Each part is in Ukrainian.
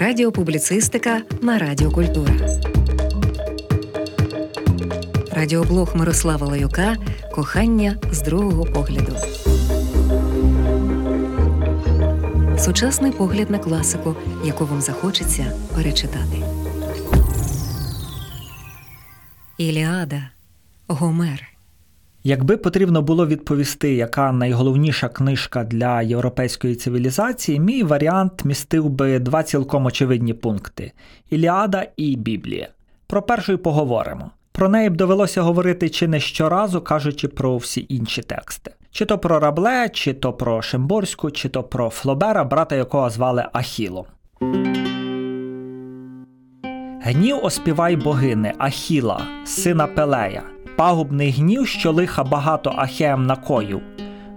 Радіопубліцистика на Радіо Культура. Радіоблог Мирослава Лаюка Кохання з другого погляду. Сучасний погляд на класику, яку вам захочеться перечитати. Іліада Гомер. Якби потрібно було відповісти, яка найголовніша книжка для європейської цивілізації, мій варіант містив би два цілком очевидні пункти: Іліада і Біблія. Про першу й поговоримо. Про неї б довелося говорити чи не щоразу, кажучи про всі інші тексти. Чи то про Рабле, чи то про Шимборську, чи то про Флобера, брата якого звали Ахілом. Гнів оспівай богини Ахіла, сина Пелея, пагубний гнів, що лиха багато Ахеям накоїв,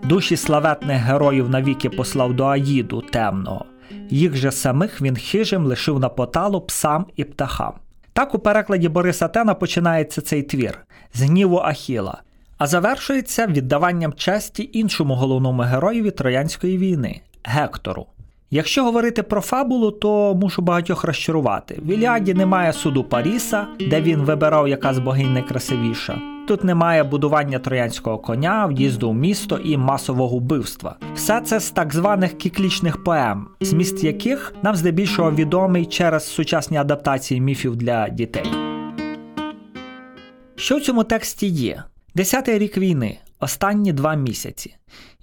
душі славетних героїв навіки послав до Аїду темного, їх же самих він хижим лишив на поталу псам і птахам. Так у перекладі Бориса Тена починається цей твір з гніву Ахіла, а завершується віддаванням честі іншому головному героєві Троянської війни Гектору. Якщо говорити про фабулу, то мушу багатьох розчарувати. В Іліаді немає суду Паріса, де він вибирав, яка з богинь найкрасивіша. Тут немає будування троянського коня, в'їзду в місто і масового вбивства. Все це з так званих кіклічних поем, зміст яких нам здебільшого відомий через сучасні адаптації міфів для дітей. Що в цьому тексті є? Десятий рік війни, останні два місяці.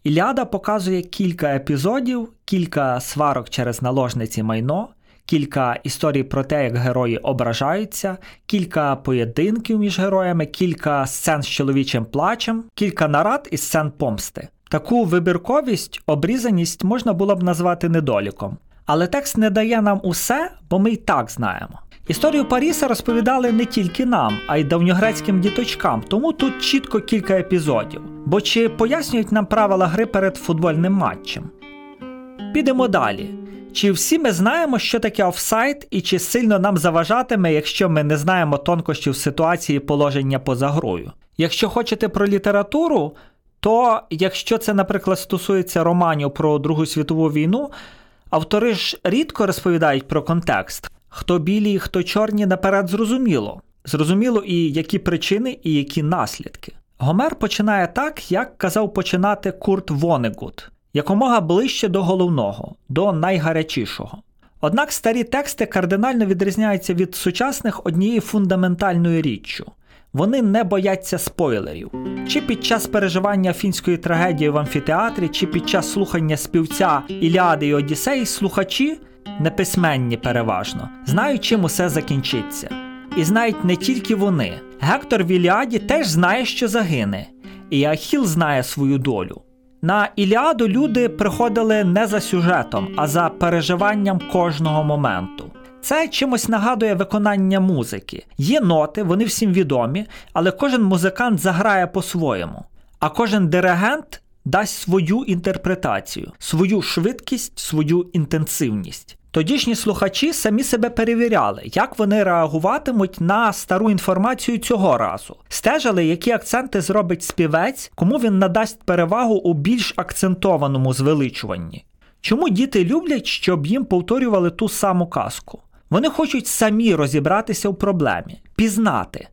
Іліада показує кілька епізодів, кілька сварок через наложниці майно, кілька історій про те, як герої ображаються, кілька поєдинків між героями, кілька сцен з чоловічим плачем, кілька нарад і сцен помсти. Таку вибірковість, обрізаність можна було б назвати недоліком. Але текст не дає нам усе, бо ми й так знаємо. Історію Паріса розповідали не тільки нам, а й давньогрецьким діточкам, тому тут чітко кілька епізодів. Бо чи пояснюють нам правила гри перед футбольним матчем? Підемо далі. Чи всі ми знаємо, що таке офсайт, і чи сильно нам заважатиме, якщо ми не знаємо тонкощів ситуації положення поза грою? Якщо хочете про літературу, то якщо це, наприклад, стосується романів про Другу світову війну, автори ж рідко розповідають про контекст. Хто білі, хто чорні, наперед зрозуміло. Зрозуміло і які причини, і які наслідки. Гомер починає так, як казав починати Курт Вонегут, якомога ближче до головного, до найгарячішого. Однак старі тексти кардинально відрізняються від сучасних однією фундаментальною річчю. Вони не бояться спойлерів. Чи під час переживання фінської трагедії в амфітеатрі, чи під час слухання співця Іліади і Одіссей, слухачі, неписьменні переважно, знають, чим усе закінчиться. І знають не тільки вони. Гектор в Іліаді теж знає, що загине, і Ахіл знає свою долю. На Іліаду люди приходили не за сюжетом, а за переживанням кожного моменту. Це чимось нагадує виконання музики. Є ноти, вони всім відомі, але кожен музикант заграє по-своєму, а кожен диригент дасть свою інтерпретацію, свою швидкість, свою інтенсивність. Тодішні слухачі самі себе перевіряли, як вони реагуватимуть на стару інформацію цього разу, стежили, які акценти зробить співець, кому він надасть перевагу у більш акцентованому звеличуванні. Чому діти люблять, щоб їм повторювали ту саму казку? Вони хочуть самі розібратися в проблемі, пізнати.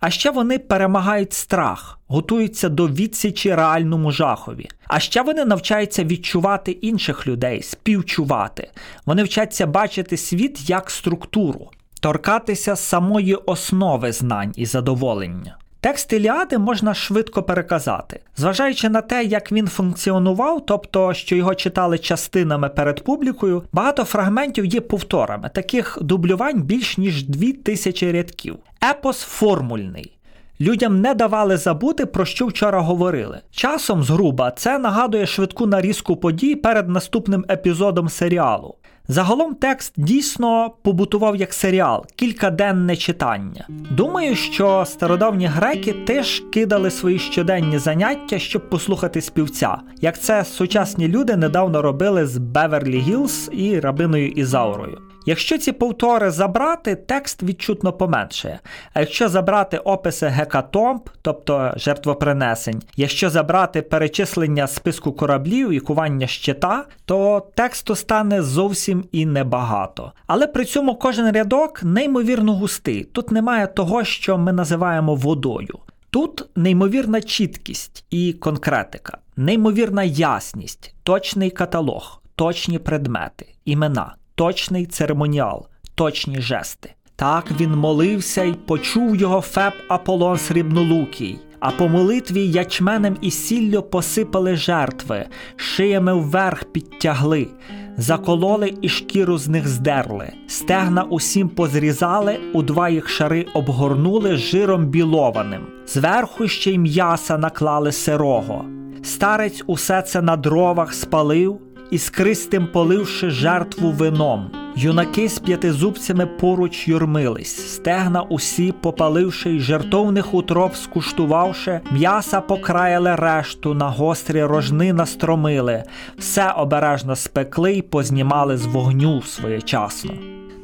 А ще вони перемагають страх, готуються до відсічі реальному жахові. А ще вони навчаються відчувати інших людей, співчувати. Вони вчаться бачити світ як структуру, торкатися самої основи знань і задоволення. Текст Іліади можна швидко переказати, зважаючи на те, як він функціонував, тобто що його читали частинами перед публікою, багато фрагментів є повторами, таких дублювань більш ніж дві тисячі рядків. Епос формульний. Людям не давали забути, про що вчора говорили. Часом згруба це нагадує швидку нарізку подій перед наступним епізодом серіалу. Загалом текст дійсно побутував як серіал, кількаденне читання. Думаю, що стародавні греки теж кидали свої щоденні заняття, щоб послухати співця, як це сучасні люди недавно робили з Беверлі Гілз і Рабинею Ізаурою. Якщо ці повтори забрати, текст відчутно поменшає. А якщо забрати описи гекатомб, тобто жертвопринесень, якщо забрати перечислення списку кораблів і кування щита, то тексту стане зовсім і небагато. Але при цьому кожен рядок неймовірно густий. Тут немає того, що ми називаємо водою. Тут неймовірна чіткість і конкретика, неймовірна ясність, точний каталог, точні предмети, імена, точний церемоніал, точні жести. Так він молився й почув його Феб Аполлон Срібнолукий, а по молитві ячменем і сіллю посипали жертви, шиями вверх підтягли, закололи і шкіру з них здерли, стегна усім позрізали, у два їх шари обгорнули жиром білованим, зверху ще й м'яса наклали сирого. Старець усе це на дровах спалив, іскристим поливши жертву вином. Юнаки з п'ятизубцями поруч юрмились, стегна усі попаливши й жертовних утроб скуштувавши, м'яса покраяли решту, на гострі рожни настромили, все обережно спекли й познімали з вогню своєчасно.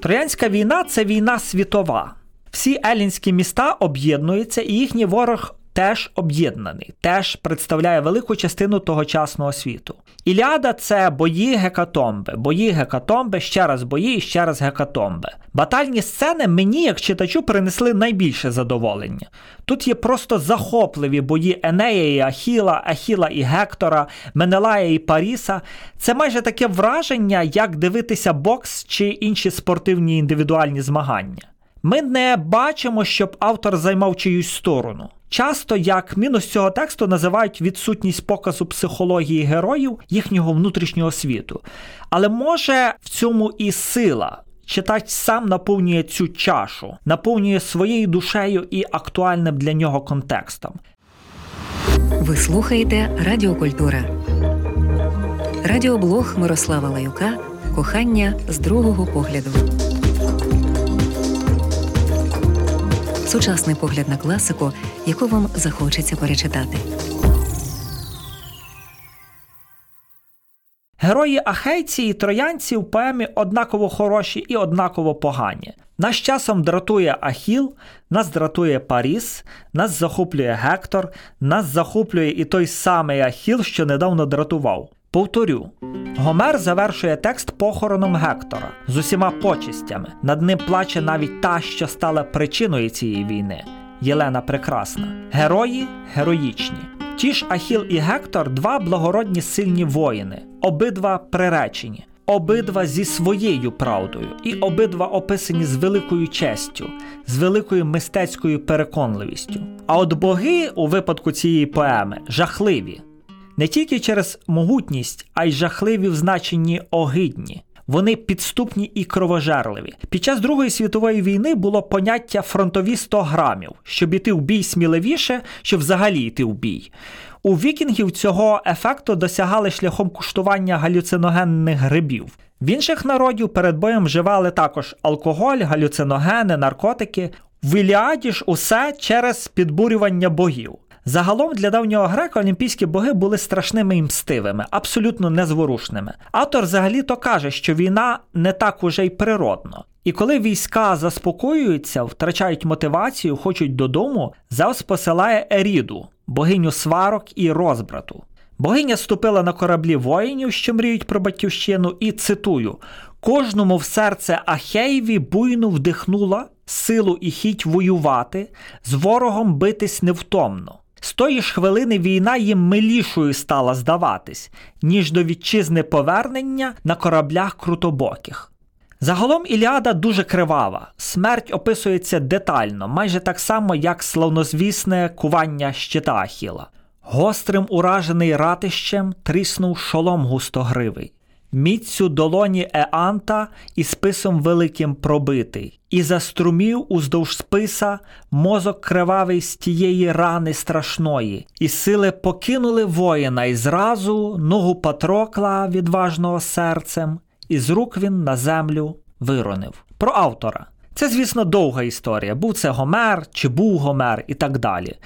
Троянська війна це війна світова. Всі елінські міста об'єднуються, і їхній ворог теж об'єднаний, теж представляє велику частину тогочасного світу. Іліада це бої гекатомби, бої гекатомби, ще раз бої і ще раз гекатомби. Батальні сцени мені, як читачу, принесли найбільше задоволення. Тут є просто захопливі бої Енея і Ахіла, Ахіла і Гектора, Менелая і Паріса. Це майже таке враження, як дивитися бокс чи інші спортивні індивідуальні змагання. Ми не бачимо, щоб автор займав чиюсь сторону. Часто як мінус цього тексту називають відсутність показу психології героїв їхнього внутрішнього світу. Але може в цьому і сила. Читач сам наповнює цю чашу, наповнює своєю душею і актуальним для нього контекстом. Ви слухаєте Радіокультура. Радіоблог Мирослава Лаюка Кохання з другого погляду. Сучасний погляд на класику, яку вам захочеться перечитати. Герої ахейці і троянці в поемі однаково хороші і однаково погані. Нас часом дратує Ахіл, нас дратує Паріс, нас захоплює Гектор, нас захоплює і той самий Ахіл, що недавно дратував. Повторю, Гомер завершує текст похороном Гектора з усіма почистями. Над ним плаче навіть та, що стала причиною цієї війни Єлена Прекрасна. Герої героїчні. Ті ж Ахіл і Гектор два благородні сильні воїни, обидва приречені, обидва зі своєю правдою, і обидва описані з великою честю, з великою мистецькою переконливістю. А от боги у випадку цієї поеми жахливі. Не тільки через могутність, а й жахливі в значенні огидні. Вони підступні і кровожерливі. Під час Другої світової війни було поняття фронтові 100 грамів, щоб іти в бій сміливіше, щоб взагалі йти в бій. У вікінгів цього ефекту досягали шляхом куштування галюциногенних грибів. В інших народів перед боєм вживали також алкоголь, галюциногени, наркотики. В Іліаді ж усе через підбурювання богів. Загалом для давнього грека олімпійські боги були страшними і мстивими, абсолютно незворушними. Автор взагалі-то каже, що війна не так уже й природно. І коли війська заспокоюються, втрачають мотивацію, хочуть додому, Зевс посилає Еріду, богиню сварок і розбрату. Богиня ступила на кораблі воїнів, що мріють про батьківщину, і цитую: кожному в серце Ахеєві буйну вдихнула силу і хіть воювати, з ворогом битись невтомно. З тої ж хвилини війна їм милішою стала здаватись, ніж до вітчизни повернення на кораблях крутобоких. Загалом Іліада дуже кривава, смерть описується детально, майже так само, як славнозвісне кування щита Ахіла. Гострим уражений ратищем тріснув шолом густогривий міцю долоні Еанта і списом великим пробитий, і заструмів уздовж списа мозок кривавий з тієї рани страшної, і сили покинули воїна, і зразу ногу Патрокла відважного серцем, і з рук він на землю виронив. Про автора. Це, звісно, довга історія. Був це Гомер, чи був Гомер і так далі.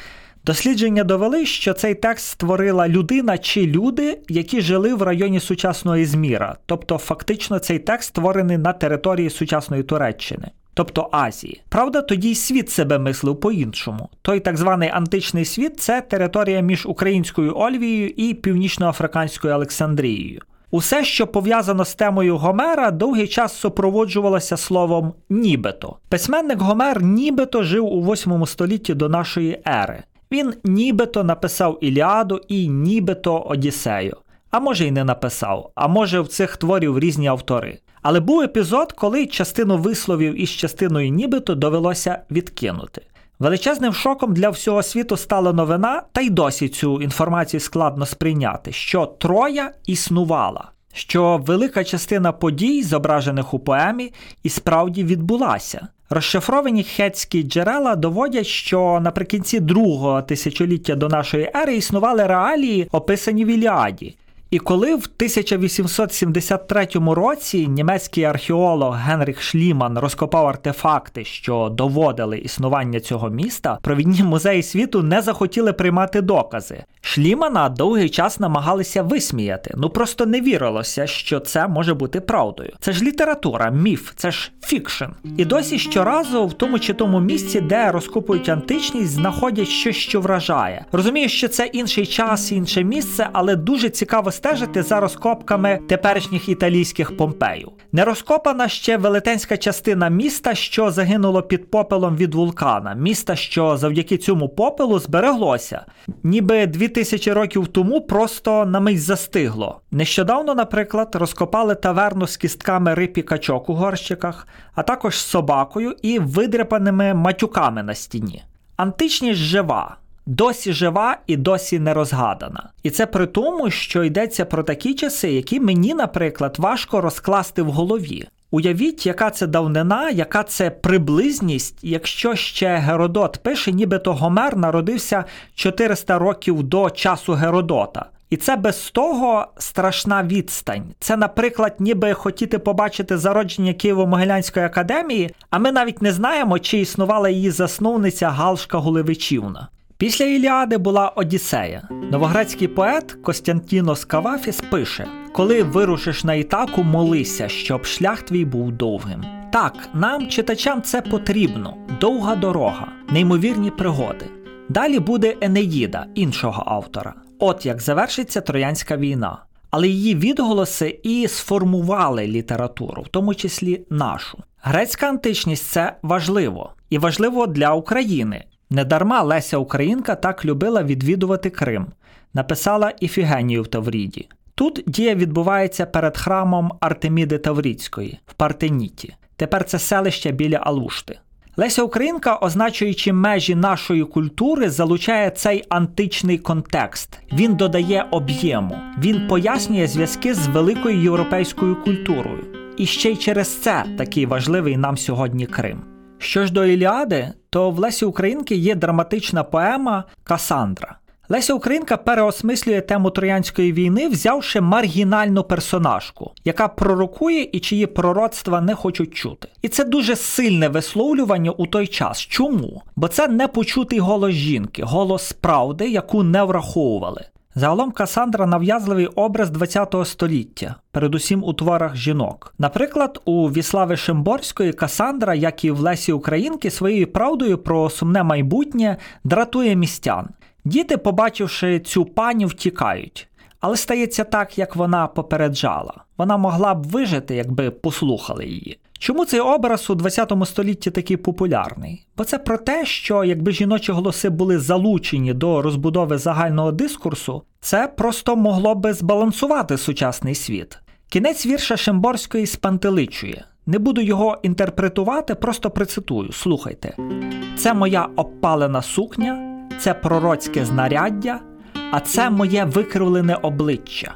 Дослідження довели, що цей текст створила людина чи люди, які жили в районі сучасного Ізміра, тобто фактично цей текст створений на території сучасної Туреччини. Тобто Азії. Правда, тоді й світ себе мислив по-іншому. Той так званий античний світ це територія між українською Ольвією і північноафриканською Олександрією. Усе, що пов'язано з темою Гомера, довгий час супроводжувалося словом нібито. Письменник Гомер нібито жив у 8 столітті до нашої ери. Він нібито написав Іліаду і нібито Одіссею. А може й не написав, а може в цих творів різні автори. Але був епізод, коли частину висловів із частиною нібито довелося відкинути. Величезним шоком для всього світу стала новина, та й досі цю інформацію складно сприйняти, що Троя існувала, що велика частина подій, зображених у поемі, і справді відбулася. Розшифровані хетські джерела доводять, що наприкінці другого тисячоліття до нашої ери існували реалії, описані в Іліаді. І коли в 1873 році німецький археолог Генріх Шліман розкопав артефакти, що доводили існування цього міста, провідні музеї світу не захотіли приймати докази. Шлімана довгий час намагалися висміяти, ну просто не вірилося, що це може бути правдою. Це ж література, міф, це ж фікшн. І досі щоразу в тому чи тому місці, де розкопують античність, знаходять щось, що вражає. Розумію, що це інший час, інше місце, але дуже цікаво стежити за розкопками теперішніх італійських помпеїв. Не розкопана ще велетенська частина міста, що загинуло під попелом від вулкана, міста, що завдяки цьому попелу збереглося, ніби дві тисячі років тому просто на мить застигло. Нещодавно, наприклад, розкопали таверну з кістками риб і качок у горщиках, а також з собакою і видряпаними матюками на стіні. Античність жива досі жива і досі не розгадана. І це при тому, що йдеться про такі часи, які мені, наприклад, важко розкласти в голові. Уявіть, яка це давнина, яка це приблизність, якщо ще Геродот пише, нібито Гомер народився 400 років до часу Геродота. І це без того страшна відстань. Це, наприклад, ніби хотіти побачити зародження Києво-Могилянської академії, а ми навіть не знаємо, чи існувала її засновниця Галшка Гулевичівна. Після Іліади була Одіссея. Новогрецький поет Костянтінос Кавафіс пише: Коли вирушиш на Ітаку, молися, щоб шлях твій був довгим. Так, нам, читачам, це потрібно, довга дорога, неймовірні пригоди. Далі буде Енеїда іншого автора. От як завершиться Троянська війна. Але її відголоси і сформували літературу, в тому числі нашу. Грецька античність це важливо і важливо для України. Недарма Леся Українка так любила відвідувати Крим, написала Іфігенію в Тавріді. Тут дія відбувається перед храмом Артеміди Таврідської в Партеніті. Тепер це селище біля Алушти. Леся Українка, означуючи межі нашої культури, залучає цей античний контекст. Він додає об'єму, він пояснює зв'язки з великою європейською культурою. І ще й через це такий важливий нам сьогодні Крим. Що ж до Іліади, то в Лесі Українки є драматична поема Касандра. Леся Українка переосмислює тему Троянської війни, взявши маргінальну персонажку, яка пророкує і чиї пророцтва не хочуть чути. І це дуже сильне висловлювання у той час. Чому? Бо це непочутий голос жінки, голос правди, яку не враховували. Загалом Касандра нав'язливий образ ХХ століття, передусім у творах жінок. Наприклад, у Віслави Шимборської Касандра, як і в Лесі Українки, своєю правдою про сумне майбутнє дратує містян. Діти, побачивши цю пані, втікають. Але стається так, як вона попереджала. Вона могла б вижити, якби послухали її. Чому цей образ у 20 столітті такий популярний? Бо це про те, що якби жіночі голоси були залучені до розбудови загального дискурсу, це просто могло би збалансувати сучасний світ. Кінець вірша Шимборської спантеличує. Не буду його інтерпретувати, просто процитую. Слухайте: це моя обпалена сукня, це пророцьке знаряддя, а це моє викривлене обличчя,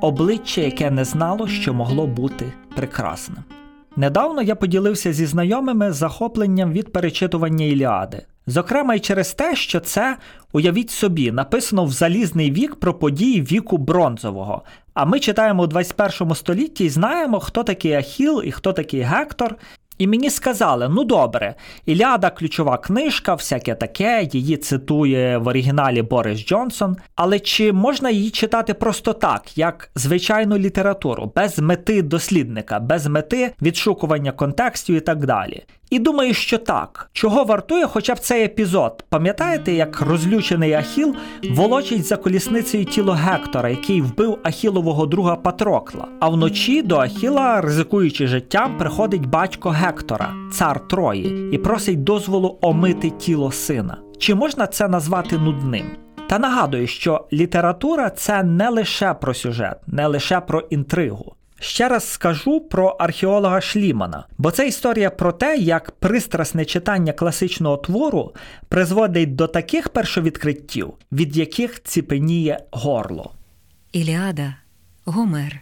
обличчя, яке не знало, що могло бути прекрасним. Недавно я поділився зі знайомими захопленням від перечитування Іліади. Зокрема, й через те, що це, уявіть собі, написано в залізний вік про події віку бронзового. А ми читаємо у 21 столітті і знаємо, хто такий Ахіл і хто такий Гектор. І мені сказали: ну добре, Іліада ключова книжка, всяке таке, її цитує в оригіналі Борис Джонсон. Але чи можна її читати просто так, як звичайну літературу, без мети дослідника, без мети відшукування контекстів і так далі? І думаю, що так. Чого вартує хоча б цей епізод? Пам'ятаєте, як розлючений Ахіл волочить за колісницею тіло Гектора, який вбив Ахілового друга Патрокла? А вночі до Ахіла, ризикуючи життям, приходить батько Гектора, цар Трої, і просить дозволу омити тіло сина. Чи можна це назвати нудним? Та нагадую, що література це не лише про сюжет, не лише про інтригу. Ще раз скажу про археолога Шлімана, бо це історія про те, як пристрасне читання класичного твору призводить до таких першовідкриттів, від яких ціпеніє горло. Іліада Гомер.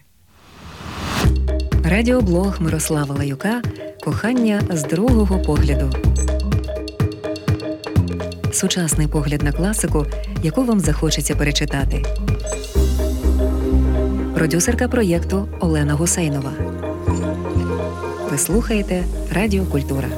Радіоблог Мирослава Лаюка Кохання з другого погляду. Сучасний погляд на класику, яку вам захочеться перечитати. Продюсерка проєкту Олена Гусейнова. Ви слухаєте Радіо Культура.